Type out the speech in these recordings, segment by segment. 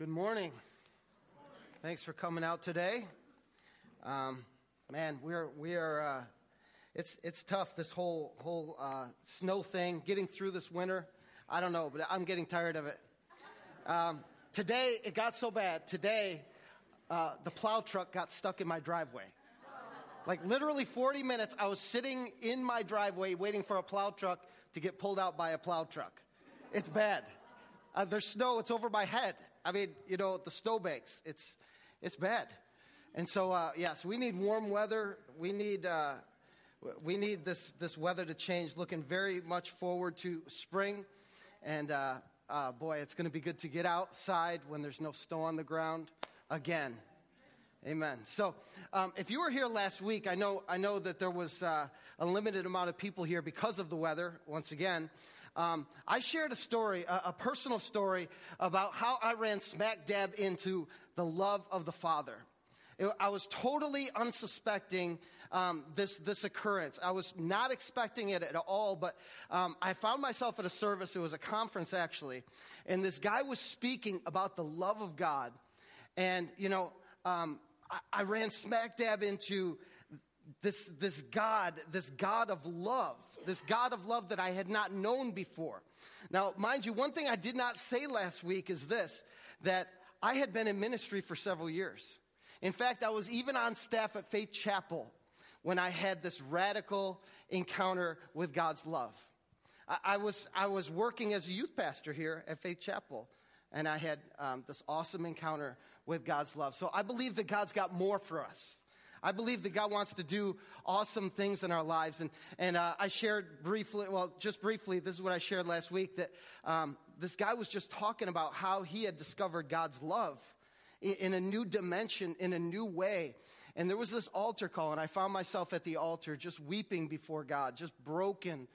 Good morning. Thanks for coming out today. Um, man, we're we are. Uh, it's it's tough this whole whole uh, snow thing. Getting through this winter, I don't know, but I'm getting tired of it. Um, today it got so bad. Today, uh, the plow truck got stuck in my driveway. Like literally 40 minutes, I was sitting in my driveway waiting for a plow truck to get pulled out by a plow truck. It's bad. Uh, there's snow. It's over my head. I mean, you know, the snowbanks. It's, it's bad. And so, uh, yes, we need warm weather. We need, uh, we need this, this weather to change. Looking very much forward to spring. And, uh, uh, boy, it's going to be good to get outside when there's no snow on the ground again. Amen. So, um, if you were here last week, I know I know that there was uh, a limited amount of people here because of the weather. Once again, um, I shared a story, a, a, personal story about how I ran smack dab into the love of the Father. I was totally unsuspecting um, this this occurrence. I was not expecting it at all, but um, I found myself at a service. It was a conference actually, and this guy was speaking about the love of God, and you know. Um, I ran smack dab into this, this God, this God of love, this God of love that I had not known before. Now, mind you, one thing I did not say last week is this, that I had been in ministry for several years. In fact, I was even on staff at Faith Chapel when I had this radical encounter with God's love. I, I was, I was working as a youth pastor here at Faith Chapel and I had um, this awesome encounter with God's love. So I believe that God's got more for us. I believe that God wants to do awesome things in our lives. And, and uh, I shared briefly, well, just briefly, this is what I shared last week that um, this guy was just talking about how he had discovered God's love in, in a new dimension, in a new way. And there was this altar call, and I found myself at the altar just weeping before God, just broken.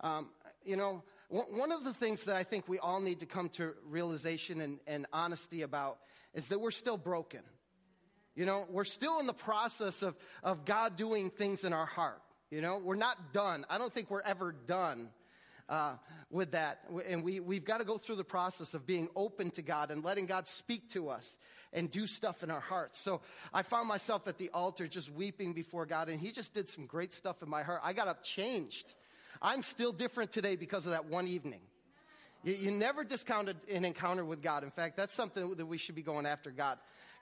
Um, you know, one of the things that I think we all need to come to realization and, and, honesty about is that we're still broken. You know, we're still in the process of, of God doing things in our heart. You know, we're not done. I don't think we're ever done uh, with that. And we, we've got to go through the process of being open to God and letting God speak to us and do stuff in our hearts. So I found myself at the altar just weeping before God, and He just did some great stuff in my heart. I got up changed. I'm still different today because of that one evening. You, you, never discounted an encounter with God. In fact, that's something that we should be going after God.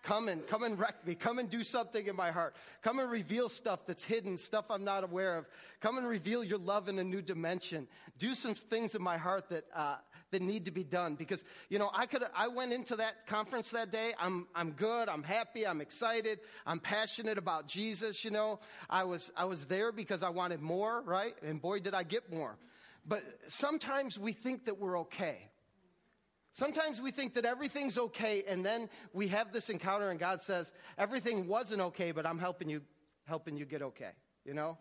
Come and, come and wreck me. Come and do something in my heart. Come and reveal stuff that's hidden, stuff I'm not aware of. Come and reveal your love in a new dimension. Do some things in my heart that, uh, that need to be done. Because, you know, I could, I went into that conference that day. I'm, I'm good. I'm happy. I'm excited. I'm passionate about Jesus, you know. I was, I was there because I wanted more, right? And boy, did I get more. But sometimes we think that we're okay. Sometimes we think that everything's okay, and then we have this encounter, and God says, Everything wasn't okay, but I'm helping you, helping you get okay, you know?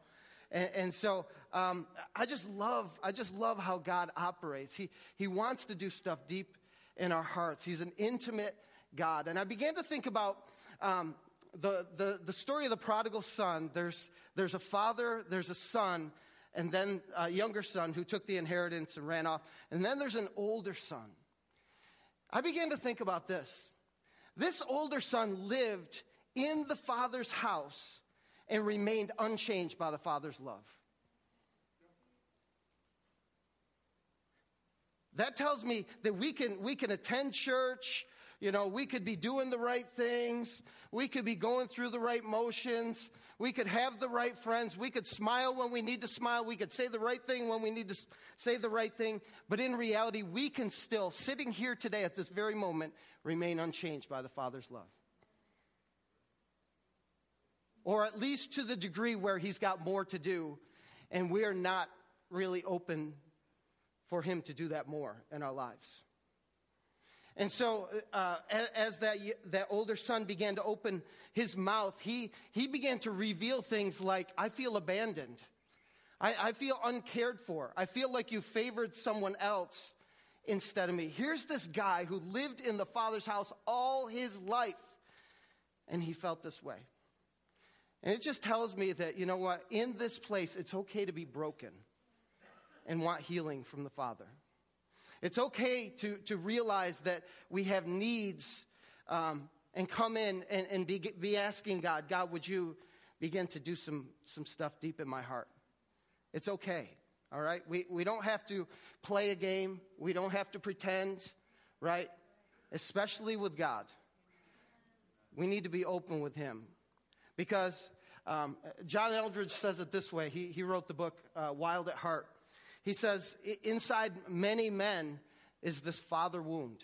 And, and so um, I just love, I just love how God operates. He, he wants to do stuff deep in our hearts. He's an intimate God. And I began to think about um, the, the, the story of the prodigal son. There's, there's a father, there's a son, and then a younger son who took the inheritance and ran off. And then there's an older son. I began to think about this. This older son lived in the father's house and remained unchanged by the father's love. That tells me that we can, we can attend church, you know, we could be doing the right things. We could be going through the right motions. We could have the right friends. We could smile when we need to smile. We could say the right thing when we need to say the right thing. But in reality, we can still, sitting here today at this very moment, remain unchanged by the Father's love. Or at least to the degree where He's got more to do, and we're not really open for Him to do that more in our lives. And so, uh, as that, that older son began to open his mouth, he, he began to reveal things like, I feel abandoned. I, I feel uncared for. I feel like you favored someone else instead of me. Here's this guy who lived in the father's house all his life, and he felt this way. And it just tells me that, you know what, in this place, it's okay to be broken and want healing from the Father. It's okay to, to realize that we have needs um, and come in and, and be, be asking God, God, would you begin to do some, some stuff deep in my heart? It's okay, all right? We, we don't have to play a game, we don't have to pretend, right? Especially with God. We need to be open with Him. Because um, John Eldredge says it this way. He, he wrote the book uh, Wild at Heart. He says, Inside many men is this father wound.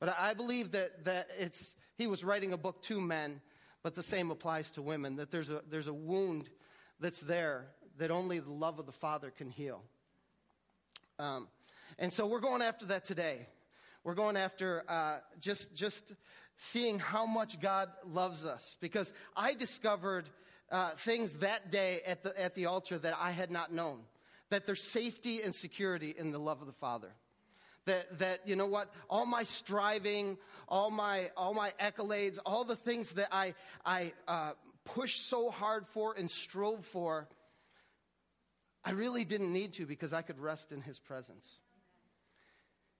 But I believe that, that it's, he was writing a book to men, but the same applies to women, that there's a, there's a wound that's there that only the love of the Father can heal. Um, and so we're going after that today. We're going after uh, just, just seeing how much God loves us. Because I discovered uh, things that day at the, at the altar that I had not known. That there's safety and security in the love of the Father. That, that you know what all my striving all my all my accolades all the things that i i uh, pushed so hard for and strove for i really didn't need to because i could rest in his presence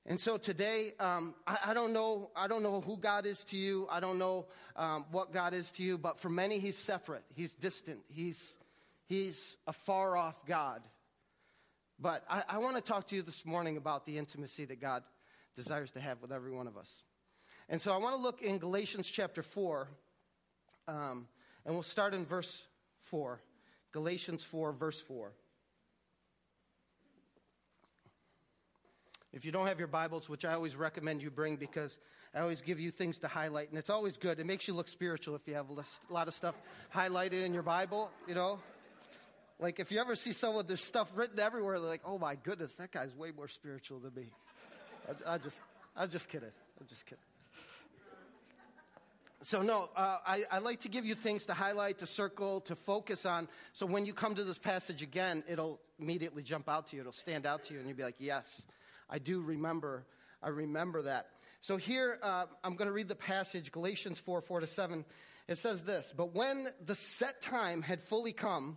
and so today, um, I, I, don't know. I don't know who God is to you. I don't know um, what God is to you. But for many, He's separate. He's distant. He's He's a far off God. But I, I want to talk to you this morning about the intimacy that God desires to have with every one of us. And so I want to look in Galatians chapter four, um, and we'll start in verse four. Galatians four, verse four. If you don't have your Bibles, which I always recommend you bring because I always give you things to highlight, and it's always good. It makes you look spiritual if you have a lot of stuff highlighted in your Bible, you know? Like if you ever see someone, there's stuff written everywhere, they're like, oh my goodness, that guy's way more spiritual than me. I, I just, I'm just kidding. I'm just kidding. So, no, uh, I, I, like to give you things to highlight, to circle, to focus on. So, when you come to this passage again, it'll immediately jump out to you. It'll stand out to you, and you'll be like, yes, I do remember, I remember that. So here, uh, I'm going to read the passage, Galatians 4, 4 to 7. It says this, But when the set time had fully come,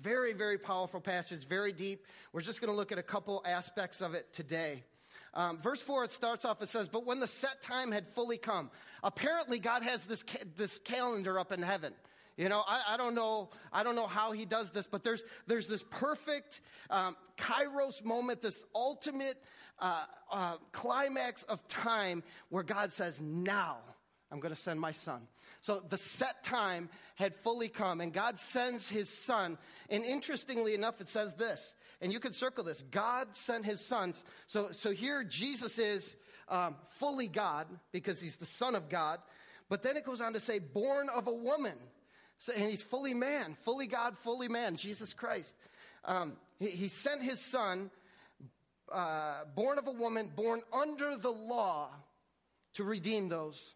Very, very powerful passage, very deep. We're just going to look at a couple aspects of it today. Um, verse 4, it starts off, it says, But when the set time had fully come, apparently God has this, ca- this calendar up in heaven. You know, I, I, don't know, I don't know how he does this, but there's, there's this perfect um, kairos moment, this ultimate uh, uh, climax of time where God says, Now I'm going to send my son. So the set time had fully come, and God sends his son. And interestingly enough, it says this, and you could circle this God sent his sons. So, so here Jesus is um, fully God because he's the son of God. But then it goes on to say, born of a woman. So, and he's fully man, fully God, fully man, Jesus Christ. Um, he, he sent his son uh, born of a woman, born under the law, to redeem those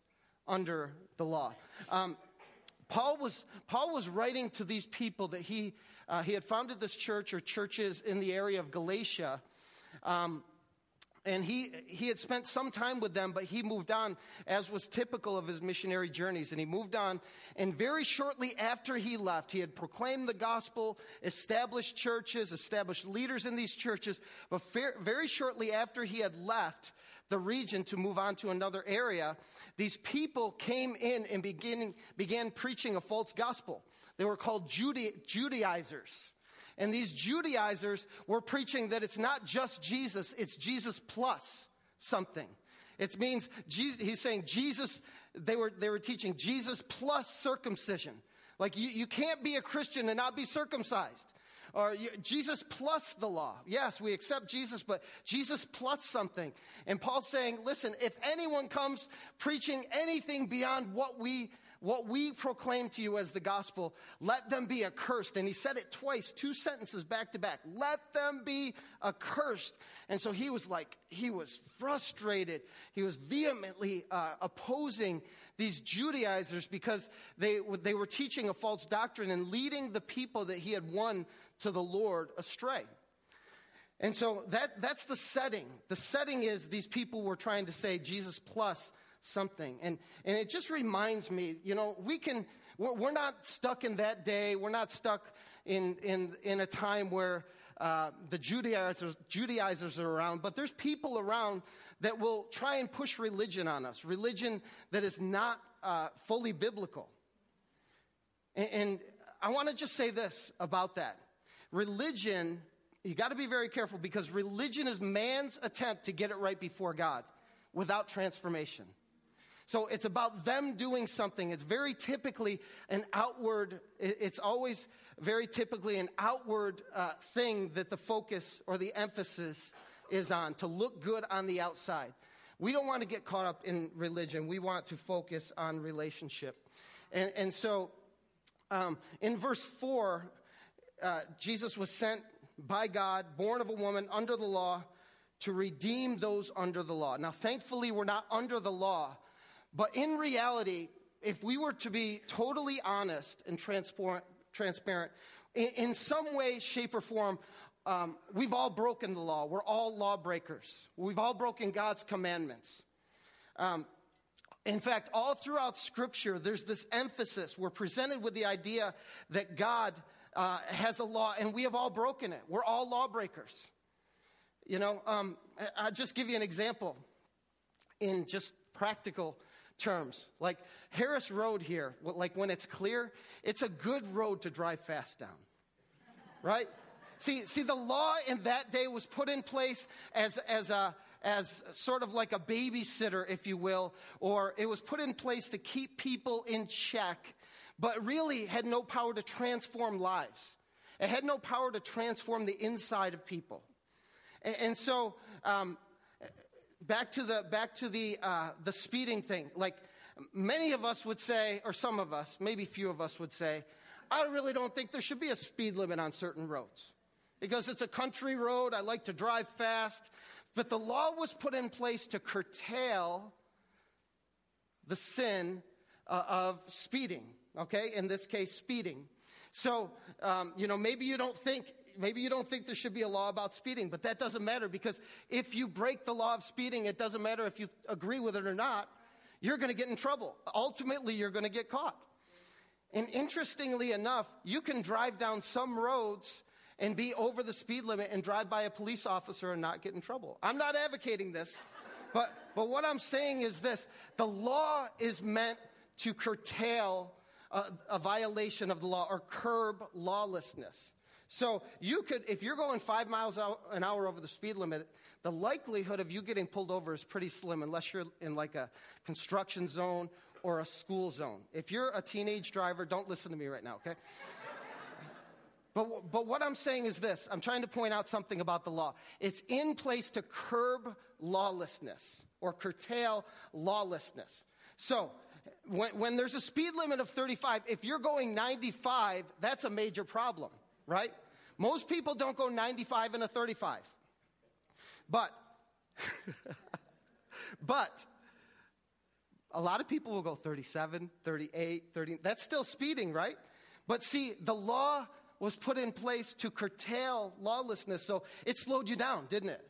under the law. Um, Paul was, Paul was writing to these people that he, uh, he had founded this church or churches in the area of Galatia. Um, and he, he had spent some time with them, but he moved on, as was typical of his missionary journeys. And he moved on. And very shortly after he left, he had proclaimed the gospel, established churches, established leaders in these churches. But very shortly after he had left the region to move on to another area, these people came in and begin, began preaching a false gospel. They were called Judaizers. And these Judaizers were preaching that it's not just Jesus, it's Jesus plus something. It means, Jesus, he's saying Jesus, they were, they were teaching Jesus plus circumcision. Like you, you can't be a Christian and not be circumcised. Or Jesus plus the law. Yes, we accept Jesus, but Jesus plus something. And Paul's saying, listen, if anyone comes preaching anything beyond what we what we proclaim to you as the gospel, let them be accursed. And he said it twice, two sentences back to back. Let them be accursed. And so he was like, he was frustrated. He was vehemently uh, opposing these Judaizers because they, they were teaching a false doctrine and leading the people that he had won to the Lord astray. And so that, that's the setting. The setting is these people were trying to say Jesus plus something. And, and it just reminds me, you know, we can, we're, we're not stuck in that day. We're not stuck in, in, in a time where uh, the Judaizers, Judaizers are around, but there's people around that will try and push religion on us, religion that is not uh, fully biblical. And, and I want to just say this about that. Religion you got to be very careful because religion is man's attempt to get it right before God without transformation. So it's about them doing something. It's very typically an outward, it's always very typically an outward uh, thing that the focus or the emphasis is on to look good on the outside. We don't want to get caught up in religion. We want to focus on relationship. And, and so um, in verse 4, uh, Jesus was sent by God, born of a woman under the law, to redeem those under the law. Now, thankfully, we're not under the law, but in reality, if we were to be totally honest and transparent, in, in some way, shape, or form, um, we've all broken the law. We're all lawbreakers. We've all broken God's commandments. Um, in fact, all throughout Scripture, there's this emphasis. We're presented with the idea that God uh, has a law, and we have all broken it. We're all lawbreakers. You know, um, I'll just give you an example in just practical terms. Like Harris Road here, like when it's clear, it's a good road to drive fast down, right? see, see, the law in that day was put in place as, as a, as sort of like a babysitter, if you will, or it was put in place to keep people in check but really had no power to transform lives. It had no power to transform the inside of people. And, and so, um, back to the back to the uh, the speeding thing. Like many of us would say, or some of us, maybe few of us would say, I really don't think there should be a speed limit on certain roads because it's a country road. I like to drive fast, but the law was put in place to curtail the sin uh, of speeding okay? In this case, speeding. So, um, you know, maybe you don't think maybe you don't think there should be a law about speeding, but that doesn't matter because if you break the law of speeding, it doesn't matter if you agree with it or not, you're going to get in trouble. Ultimately, you're going to get caught. And interestingly enough, you can drive down some roads and be over the speed limit and drive by a police officer and not get in trouble. I'm not advocating this, but, but what I'm saying is this the law is meant to curtail a, a violation of the law or curb lawlessness. So you could, if you're going five miles an hour over the speed limit, the likelihood of you getting pulled over is pretty slim unless you're in like a construction zone or a school zone. If you're a teenage driver, don't listen to me right now, okay? but, but what I'm saying is this I'm trying to point out something about the law. It's in place to curb lawlessness or curtail lawlessness. So when, when there's a speed limit of 35, if you're going 95, that's a major problem, right? Most people don't go 95 in a 35. But, but, a lot of people will go 37, 38, 30. That's still speeding, right? But see, the law was put in place to curtail lawlessness, so it slowed you down, didn't it?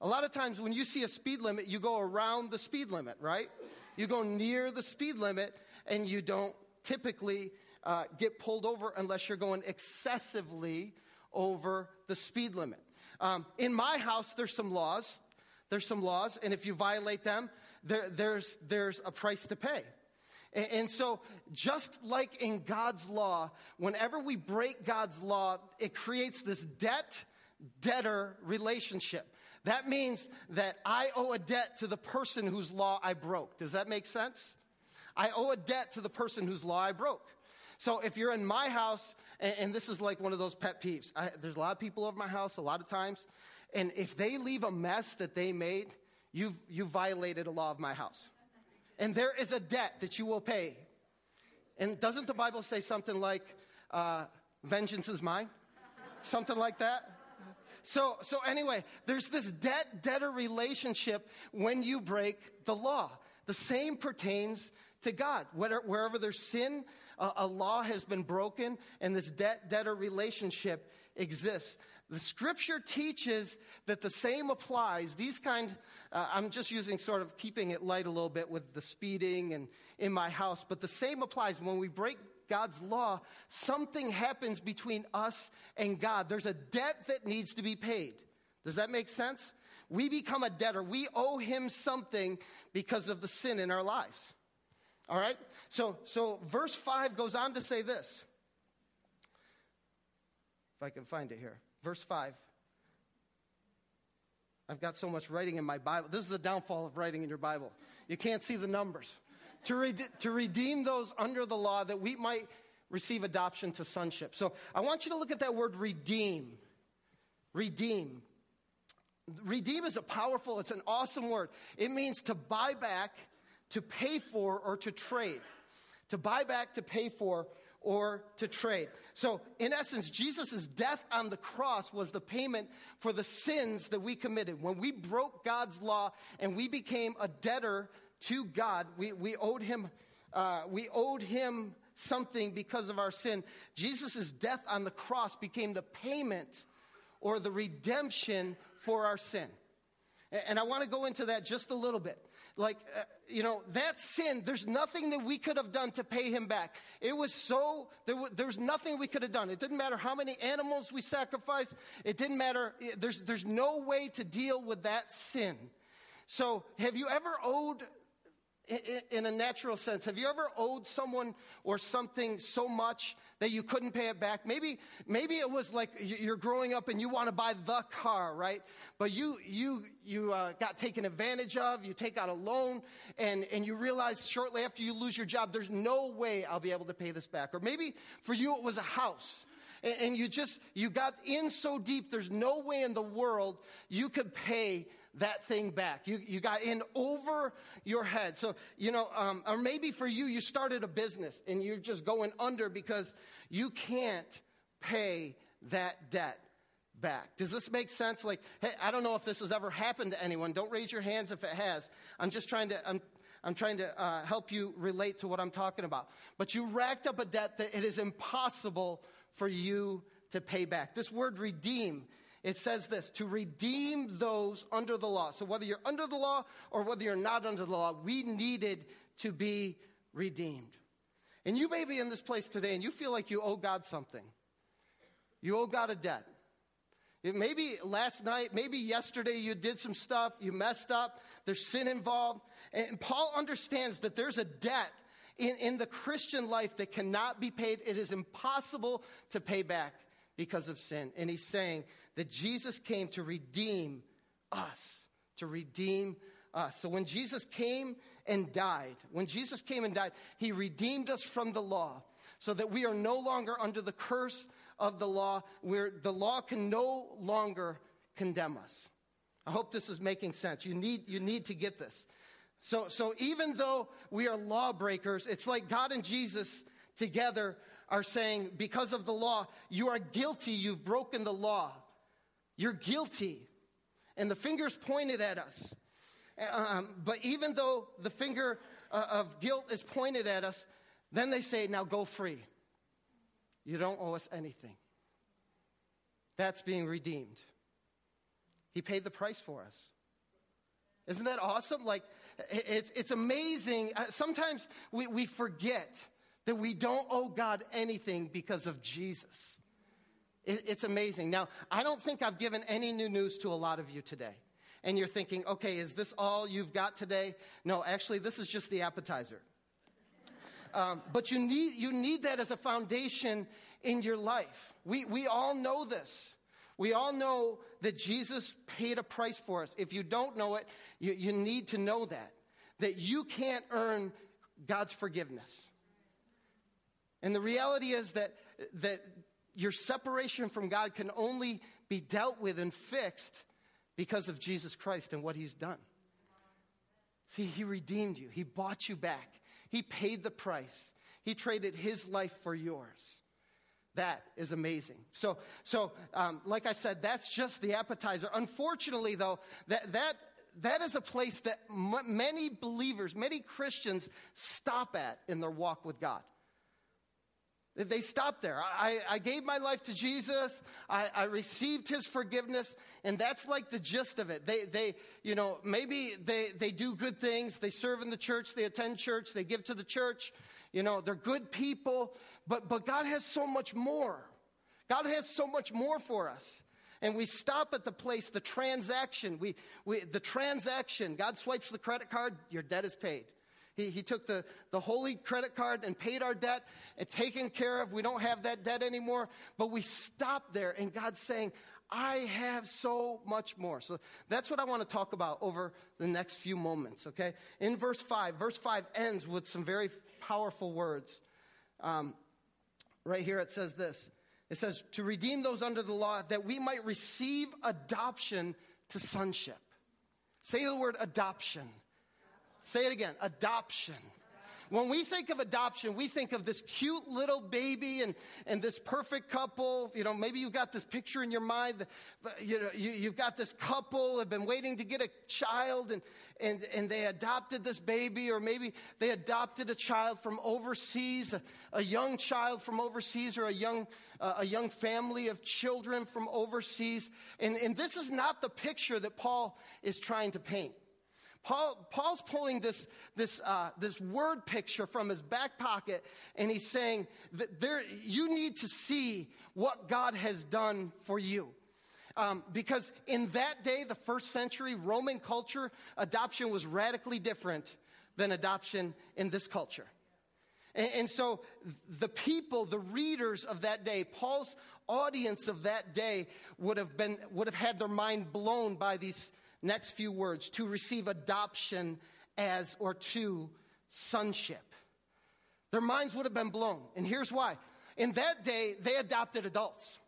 A lot of times when you see a speed limit, you go around the speed limit, right? You go near the speed limit and you don't typically uh, get pulled over unless you're going excessively over the speed limit. Um, in my house, there's some laws. There's some laws, and if you violate them, there, there's, there's a price to pay. And, and so, just like in God's law, whenever we break God's law, it creates this debt debtor relationship. That means that I owe a debt to the person whose law I broke. Does that make sense? I owe a debt to the person whose law I broke. So if you're in my house, and, and this is like one of those pet peeves, I, there's a lot of people over my house a lot of times, and if they leave a mess that they made, you've, you've violated a law of my house. And there is a debt that you will pay And doesn't the Bible say something like, uh, vengeance is mine? something like that? So, so anyway, there's this debt debtor relationship when you break the law. The same pertains to God. Wherever there's sin, a law has been broken, and this debt debtor relationship exists. The scripture teaches that the same applies. These kind, uh, I'm just using sort of keeping it light a little bit with the speeding and in my house, but the same applies when we break God's law, something happens between us and God. There's a debt that needs to be paid. Does that make sense? We become a debtor. We owe him something because of the sin in our lives. All right? So, so verse 5 goes on to say this. If I can find it here. Verse 5. I've got so much writing in my Bible. This is the downfall of writing in your Bible. You can't see the numbers to, re- to redeem those under the law that we might receive adoption to sonship. So I want you to look at that word redeem. Redeem. Redeem is a powerful, it's an awesome word. It means to buy back, to pay for, or to trade. To buy back, to pay for, or to trade. So, in essence, Jesus' death on the cross was the payment for the sins that we committed. When we broke God's law and we became a debtor to God. We, we owed him, uh, we owed him something because of our sin. Jesus' death on the cross became the payment or the redemption for our sin. And I want to go into that just a little bit. Like, uh, you know, that sin, there's nothing that we could have done to pay him back. It was so, there, w- there was nothing we could have done. It didn't matter how many animals we sacrificed. It didn't matter. There's, there's no way to deal with that sin. So, have you ever owed in a natural sense. Have you ever owed someone or something so much that you couldn't pay it back? Maybe, maybe it was like you're growing up and you want to buy the car, right? But you, you, you uh, got taken advantage of. You take out a loan and, and you realize shortly after you lose your job, there's no way I'll be able to pay this back. Or maybe for you it was a house and you just, you got in so deep, there's no way in the world you could pay that thing back. You, you got in over your head. So, you know, um, or maybe for you, you started a business and you're just going under because you can't pay that debt back. Does this make sense? Like, hey, I don't know if this has ever happened to anyone. Don't raise your hands if it has. I'm just trying to, I'm, I'm trying to uh, help you relate to what I'm talking about. But you racked up a debt that it is impossible for you to pay back. This word redeem it says this to redeem those under the law. So whether you're under the law or whether you're not under the law, we needed to be redeemed. And you may be in this place today and you feel like you owe God something. You owe God a debt. It maybe last night, maybe yesterday you did some stuff, you messed up, there's sin involved. And Paul understands that there's a debt in, in the Christian life that cannot be paid. It is impossible to pay back because of sin. And he's saying that Jesus came to redeem us, to redeem us. So when Jesus came and died, when Jesus came and died, he redeemed us from the law so that we are no longer under the curse of the law, where the law can no longer condemn us. I hope this is making sense. You need, you need to get this. So, so even though we are lawbreakers, it's like God and Jesus together are saying, because of the law, you are guilty, you've broken the law. You're guilty. And the finger's pointed at us. Um, but even though the finger uh, of guilt is pointed at us, then they say, now go free. You don't owe us anything. That's being redeemed. He paid the price for us. Isn't that awesome? Like, it's, it's amazing. Uh, sometimes we, we forget that we don't owe God anything because of Jesus. It's amazing. Now, I don't think I've given any new news to a lot of you today. And you're thinking, okay, is this all you've got today? No, actually, this is just the appetizer. Um, but you need, you need that as a foundation in your life. We, we all know this. We all know that Jesus paid a price for us. If you don't know it, you, you need to know that. That you can't earn God's forgiveness. And the reality is that, that your separation from God can only be dealt with and fixed because of Jesus Christ and what he's done. See, he redeemed you, he bought you back, he paid the price. He traded his life for yours. That is amazing. So, so um, like I said, that's just the appetizer. Unfortunately, though, that, that, that is a place that m- many believers, many Christians stop at in their walk with God. They stop there. I, I gave my life to Jesus. I, I, received his forgiveness. And that's like the gist of it. They, they, you know, maybe they, they do good things. They serve in the church. They attend church. They give to the church. You know, they're good people. But, but God has so much more. God has so much more for us. And we stop at the place, the transaction. We, we, the transaction. God swipes the credit card, your debt is paid. He, he took the, the holy credit card and paid our debt and taken care of. We don't have that debt anymore. But we stop there, and God's saying, I have so much more. So that's what I want to talk about over the next few moments, okay? In verse 5, verse 5 ends with some very powerful words. Um, right here it says this it says, to redeem those under the law that we might receive adoption to sonship. Say the word adoption. Say it again adoption. When we think of adoption, we think of this cute little baby and, and this perfect couple. You know, maybe you've got this picture in your mind. You know, you, you've got this couple have been waiting to get a child and, and, and they adopted this baby, or maybe they adopted a child from overseas, a, a young child from overseas, or a young, uh, a young family of children from overseas. And, and this is not the picture that Paul is trying to paint. Paul, Paul's pulling this, this, uh, this word picture from his back pocket, and he's saying that there, you need to see what God has done for you. Um, because in that day, the first century Roman culture, adoption was radically different than adoption in this culture. And, and so the people, the readers of that day, Paul's audience of that day would have been, would have had their mind blown by these next few words to receive adoption as or to sonship. Their minds would have been blown. And here's why. In that day, they adopted adults.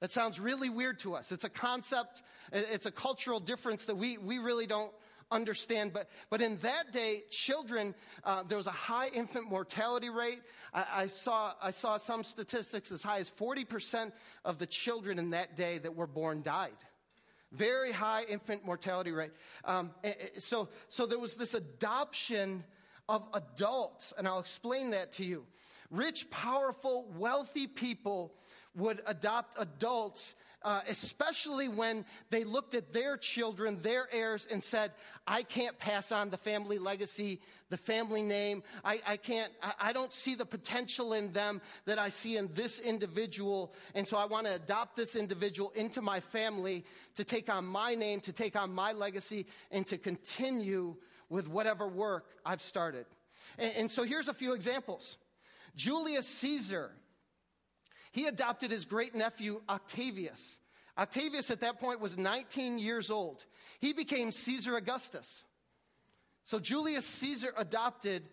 That sounds really weird to us. It's a concept, it's a cultural difference that we, we really don't understand. But, but in that day, children, uh, there was a high infant mortality rate. I, I, saw, I saw some statistics as high as 40% of the children in that day that were born died. Very high infant mortality rate. Um, so, so there was this adoption of adults, and I'll explain that to you. Rich, powerful, wealthy people would adopt adults uh, especially when they looked at their children, their heirs, and said, I can't pass on the family legacy, the family name. I, I can't, I, I don't see the potential in them that I see in this individual. And so I want to adopt this individual into my family to take on my name, to take on my legacy, and to continue with whatever work I've started. And, and so here's a few examples. Julius Caesar he adopted his great nephew Octavius. Octavius at that point was 19 years old. He became Caesar Augustus. So Julius Caesar adopted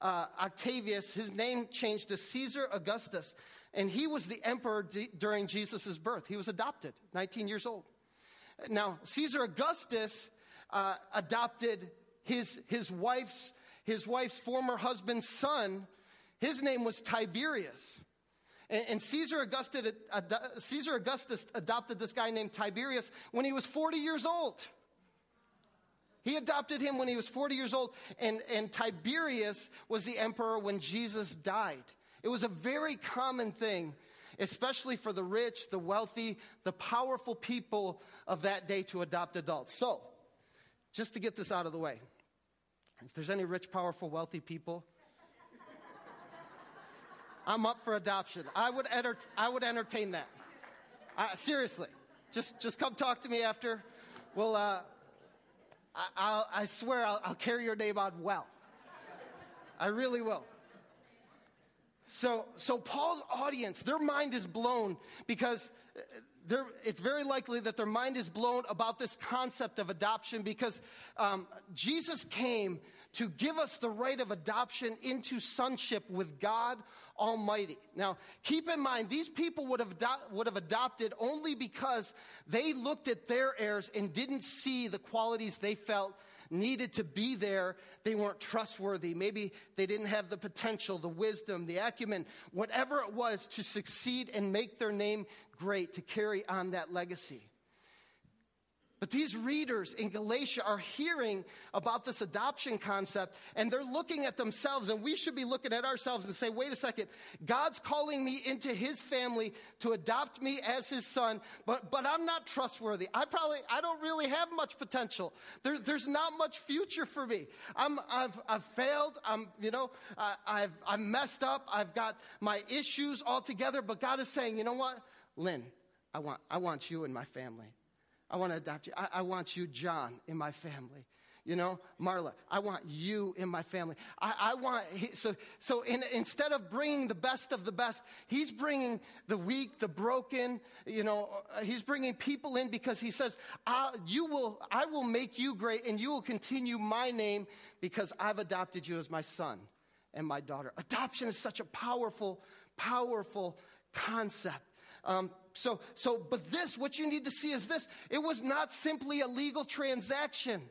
uh, Octavius. His name changed to Caesar Augustus. And he was the emperor d- during Jesus' birth. He was adopted, 19 years old. Now, Caesar Augustus uh, adopted his, his, wife's, his wife's former husband's son. His name was Tiberius. And, and Caesar, Augustus, Caesar Augustus adopted this guy named Tiberius when he was 40 years old. He adopted him when he was 40 years old, and, and Tiberius was the emperor when Jesus died. It was a very common thing, especially for the rich, the wealthy, the powerful people of that day to adopt adults. So, just to get this out of the way, if there's any rich, powerful, wealthy people I'm up for adoption. I would, enter- I would entertain that. Seriously, just, just come talk to me after. Well, uh, I, I, swear I'll, I'll carry your name on well. I really will. So, so Paul's audience, their mind is blown because uh, it's very likely that their mind is blown about this concept of adoption because um, Jesus came to give us the right of adoption into sonship with God Almighty. Now, keep in mind, these people would have, would have adopted only because they looked at their heirs and didn't see the qualities they felt needed to be there, they weren't trustworthy. Maybe they didn't have the potential, the wisdom, the acumen, whatever it was to succeed and make their name great, to carry on that legacy. But these readers in Galatia are hearing about this adoption concept and they're looking at themselves, and we should be looking at ourselves and say, wait a second, God's calling me into his family to adopt me as his son, but, but I'm not trustworthy. I probably, I don't really have much potential. There, there's not much future for me. I'm, I've, I've failed. I'm, you know, I, I've, I've messed up. I've got my issues all together, but God is saying, you know what? Lynn, I want, I want you in my family. I want to adopt you. I, I want you, John, in my family. You know, Marla, I want you in my family. I, I want, so, so in, instead of bringing the best of the best, he's bringing the weak, the broken, you know, uh, he's bringing people in because he says, you will, I will make you great and you will continue my name because I've adopted you as my son and my daughter. Adoption is such a powerful, powerful concept. Um, so, so, but this, what you need to see is this it was not simply a legal transaction,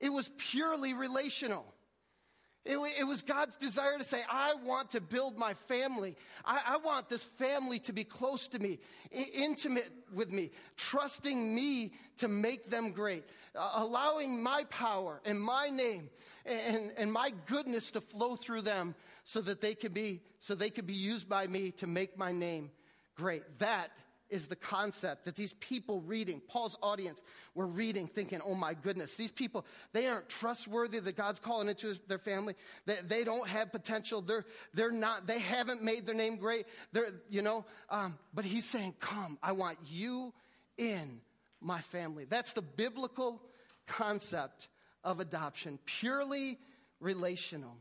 it was purely relational. It, it, was God's desire to say, I want to build my family. I, I want this family to be close to me, I- intimate with me, trusting me to make them great, uh, allowing my power and my name and, and my goodness to flow through them so that they could be, so they could be used by me to make my name great. That is the concept that these people reading, Paul's audience, were reading, thinking, oh my goodness, these people, they aren't trustworthy that God's calling into their family. They, they don't have potential. They're, they're not, they haven't made their name great. They're, you know, um, but he's saying, come, I want you in my family. That's the biblical concept of adoption, purely relational.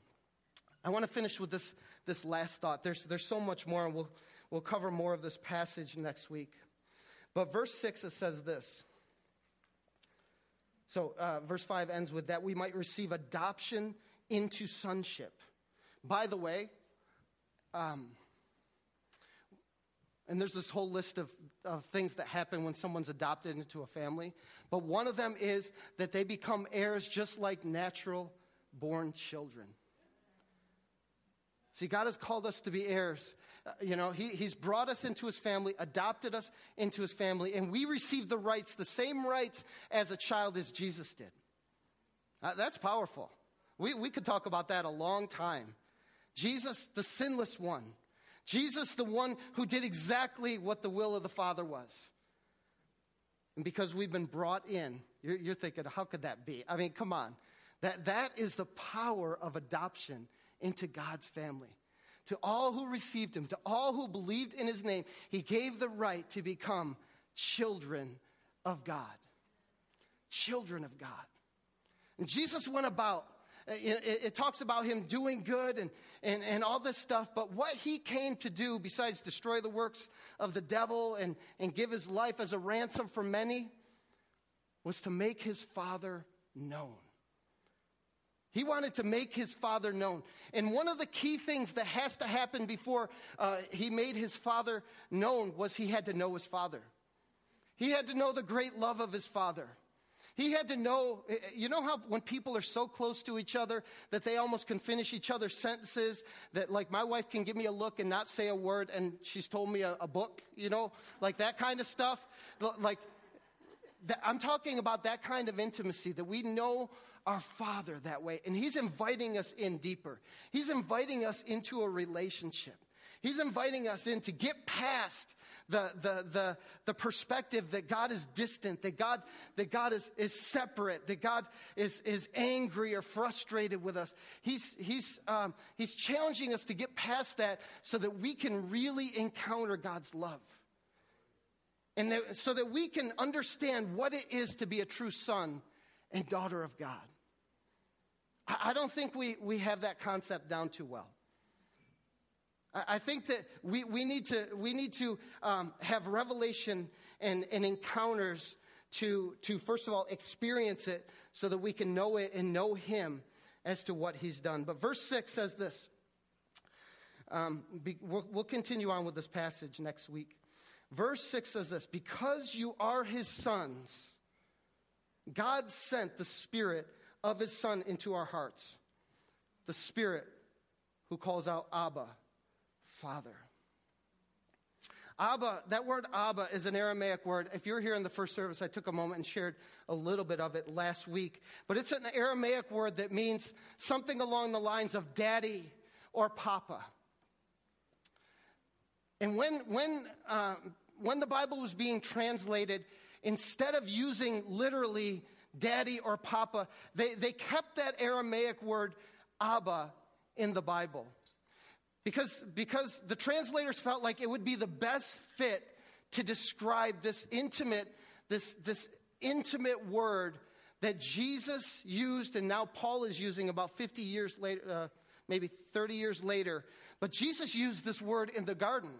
I want to finish with this, this last thought. There's, there's so much more, and we'll, We'll cover more of this passage next week. But verse 6, it says this. So, uh, verse 5 ends with that we might receive adoption into sonship. By the way, um, and there's this whole list of, of things that happen when someone's adopted into a family. But one of them is that they become heirs just like natural born children. See, God has called us to be heirs. Uh, you know, he, He's brought us into His family, adopted us into His family, and we receive the rights, the same rights as a child as Jesus did. Uh, that's powerful. We, we could talk about that a long time. Jesus, the sinless one. Jesus, the one who did exactly what the will of the Father was. And because we've been brought in, you're, you're thinking, how could that be? I mean, come on. That, that is the power of adoption into God's family. To all who received him, to all who believed in his name, he gave the right to become children of God. Children of God. And Jesus went about, uh, it, it, talks about him doing good and, and, and all this stuff, but what he came to do, besides destroy the works of the devil and, and give his life as a ransom for many, was to make his Father known. He wanted to make his father known. And one of the key things that has to happen before uh, he made his father known was he had to know his father. He had to know the great love of his father. He had to know, eh, eh, you know how when people are so close to each other that they almost can finish each other's sentences? That, like, my wife can give me a look and not say a word, and she's told me a, a book, you know, like that kind of stuff. Like, I'm talking about that kind of intimacy that we know our Father that way. And He's inviting us in deeper. He's inviting us into a relationship. He's inviting us in to get past the, the, the, the perspective that God is distant, that God, that God is, is separate, that God is, is angry or frustrated with us. He's, he's, um, he's challenging us to get past that so that we can really encounter God's love. And that, so that we can understand what it is to be a true son and daughter of God. I don't think we, we have that concept down too well. I think that we, we need to, we need to um, have revelation and, and encounters to, to, first of all, experience it so that we can know it and know Him as to what He's done. But verse 6 says this. Um, be, we'll, we'll continue on with this passage next week. Verse 6 says this Because you are His sons, God sent the Spirit of His Son into our hearts. The Spirit who calls out Abba, Father. Abba, that word Abba is an Aramaic word. If you're here in the first service, I took a moment and shared a little bit of it last week. But it's an Aramaic word that means something along the lines of daddy or papa. And when, when, uh, when the Bible was being translated, instead of using literally daddy or papa, they, they kept that Aramaic word Abba in the Bible. Because, because the translators felt like it would be the best fit to describe this intimate, this, this intimate word that Jesus used and now Paul is using about 50 years later, uh, maybe 30 years later. But Jesus used this word in the garden.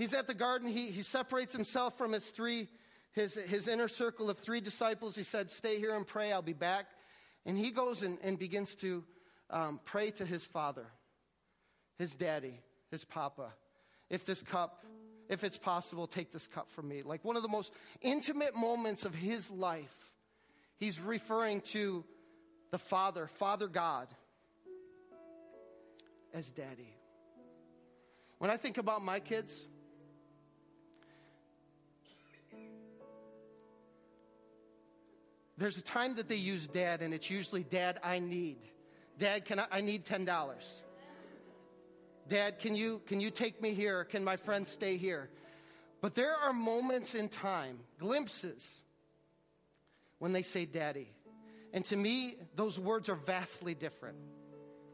He's at the garden, he, he separates himself from his three, his, his inner circle of three disciples. He said, Stay here and pray, I'll be back. And he goes and, and begins to um, pray to his father his daddy, his papa. If this cup, if it's possible, take this cup from me. Like one of the most intimate moments of his life, he's referring to the Father, Father God, as daddy. When I think about my kids, there's a time that they use dad, and it's usually dad, I need. Dad, can I, I need $10. Dad, can you, can you take me here? Can my friend stay here? But there are moments in time, glimpses, when they say daddy. And to me, those words are vastly different.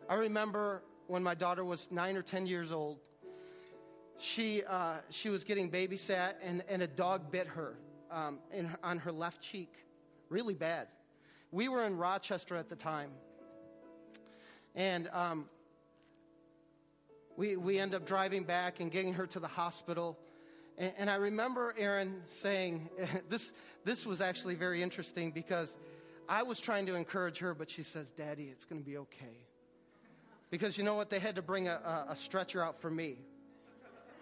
I remember when my daughter was nine or 10 years old, she, uh, she was getting babysat, and, and a dog bit her, um, in, on her left cheek, really bad. We were in Rochester at the time. And um, we, we end up driving back and getting her to the hospital. And, and I remember Aaron saying, this, this was actually very interesting because I was trying to encourage her, but she says, Daddy, it's going to be okay. Because you know what? They had to bring a, a stretcher out for me.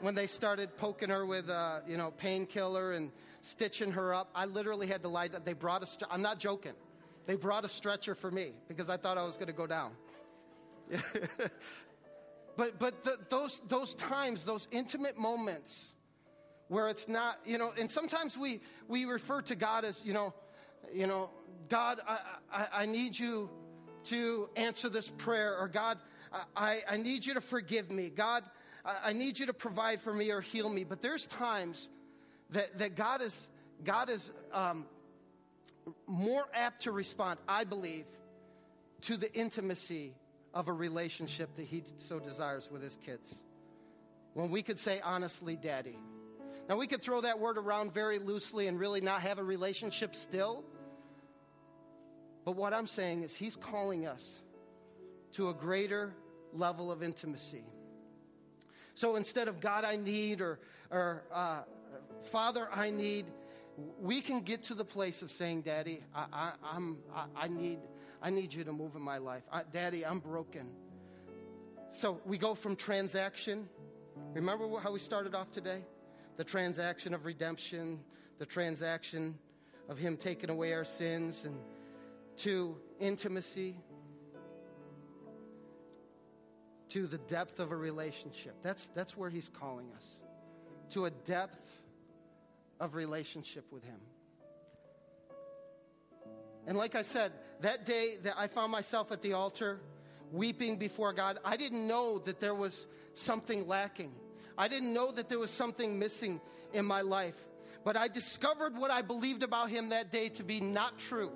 When they started poking her with, uh, you know, painkiller and stitching her up, I literally had to lie down. They brought a, I'm not joking. They brought a stretcher for me because I thought I was going to go down. But, but the, those, those times, those intimate moments where it's not, you know, and sometimes we, we refer to God as, you know, you know, God, I, I, I need you to answer this prayer, or God, I, I need you to forgive me. God, I, I need you to provide for me or heal me. But there's times that, that God is, God is um, more apt to respond, I believe, to the intimacy of a relationship that he so desires with his kids. When we could say honestly, Daddy. Now, we could throw that word around very loosely and really not have a relationship still. But what I'm saying is, he's calling us to a greater level of intimacy. So instead of God, I need, or, or uh, Father, I need, we can get to the place of saying, Daddy, I, I, I'm, I, I need I need you to move in my life. I, Daddy, I'm broken. So we go from transaction. Remember how we started off today? The transaction of redemption, the transaction of Him taking away our sins, and to intimacy, to the depth of a relationship. That's, that's where He's calling us. To a depth of relationship with Him. And like I said, that day that I found myself at the altar weeping before God, I didn't know that there was something lacking. I didn't know that there was something missing in my life. But I discovered what I believed about him that day to be not true.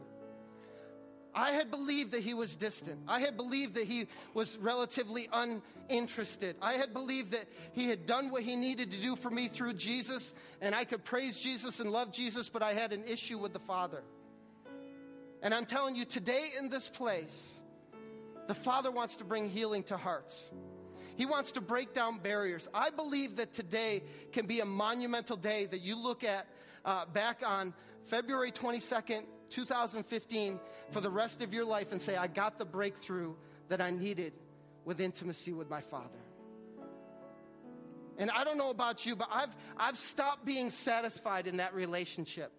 I had believed that he was distant. I had believed that he was relatively uninterested. I had believed that he had done what he needed to do for me through Jesus, and I could praise Jesus and love Jesus, but I had an issue with the Father. And I'm telling you, today in this place, the Father wants to bring healing to hearts. He wants to break down barriers. I believe that today can be a monumental day that you look at uh, back on February 22nd, 2015, for the rest of your life and say, I got the breakthrough that I needed with intimacy with my Father. And I don't know about you, but I've, I've stopped being satisfied in that relationship.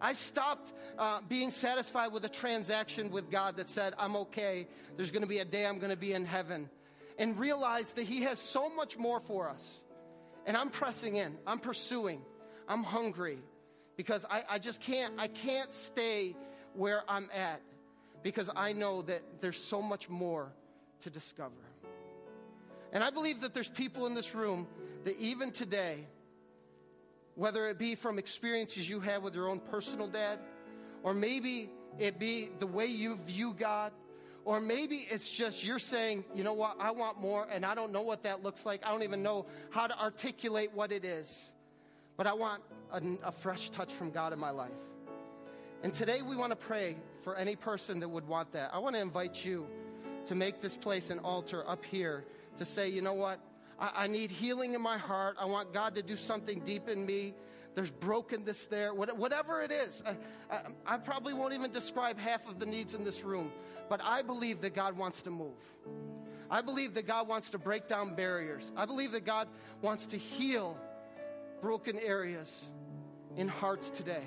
I stopped uh, being satisfied with a transaction with God that said, I'm okay. There's going to be a day I'm going to be in heaven. And realized that He has so much more for us. And I'm pressing in, I'm pursuing, I'm hungry because I, I just can't, I can't stay where I'm at because I know that there's so much more to discover. And I believe that there's people in this room that even today, whether it be from experiences you have with your own personal dad, or maybe it be the way you view God, or maybe it's just you're saying, you know what, I want more, and I don't know what that looks like. I don't even know how to articulate what it is. But I want a, a fresh touch from God in my life. And today we want to pray for any person that would want that. I want to invite you to make this place an altar up here to say, you know what? I, I need healing in my heart. I want God to do something deep in me. There's brokenness there. What, whatever it is, I, I, I probably won't even describe half of the needs in this room, but I believe that God wants to move. I believe that God wants to break down barriers. I believe that God wants to heal broken areas in hearts today.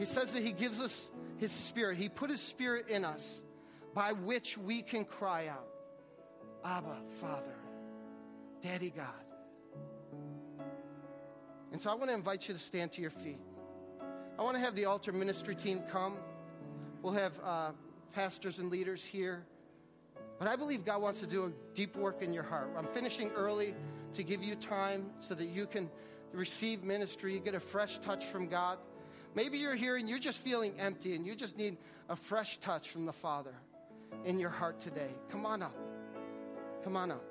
He says that He gives us His Spirit. He put His Spirit in us by which we can cry out, Abba, Father, Daddy God. And so I want to invite you to stand to your feet. I want to have the altar ministry team come. We'll have uh, pastors and leaders here. But I believe God wants to do a deep work in your heart. I'm finishing early to give you time so that you can receive ministry, get a fresh touch from God. Maybe you're here and you're just feeling empty and you just need a fresh touch from the Father in your heart today. Come on up. Come on up.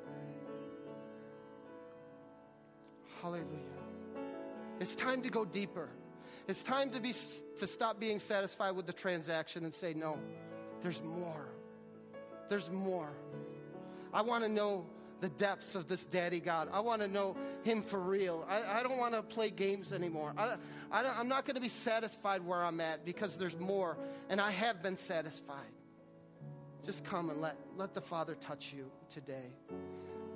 Hallelujah. It's time to go deeper. It's time to be to stop being satisfied with the transaction and say no. There's more. There's more. I want to know the depths of this daddy God. I want to know him for real. I, I don't want to play games anymore. I, I am not going to be satisfied where I'm at because there's more, and I have been satisfied. Just come and let, let the Father touch you today.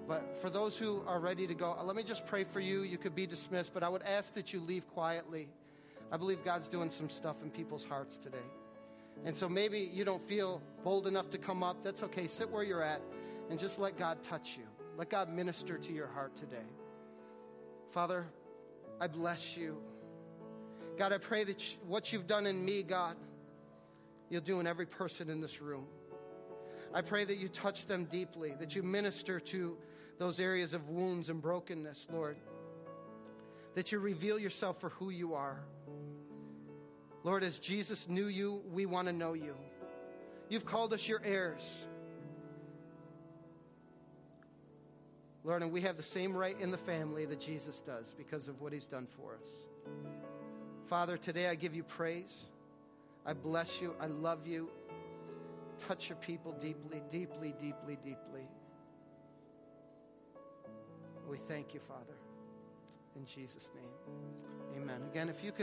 But for those who are ready to go, uh, let me just pray for you. You could be dismissed, but I would ask that you leave quietly. I believe God's doing some stuff in people's hearts today. And so maybe you don't feel bold enough to come up. That's okay. Sit where you're at and just let God touch you. Let God minister to your heart today. Father, I bless you. God, I pray that what you've done in me, God, you'll do in every person in this room. I pray that you touch them deeply, that you minister to those areas of wounds and brokenness, Lord. That you reveal yourself for who you are. Lord, as Jesus knew you, we want to know you. You've called us your heirs. Lord, and we have the same right in the family that Jesus does because of what he's done for us. Father, today I give you praise. I bless you. I love you. Touch your people deeply, deeply, deeply, deeply. We thank you, Father. In Jesus' name. Amen. Again, if you could.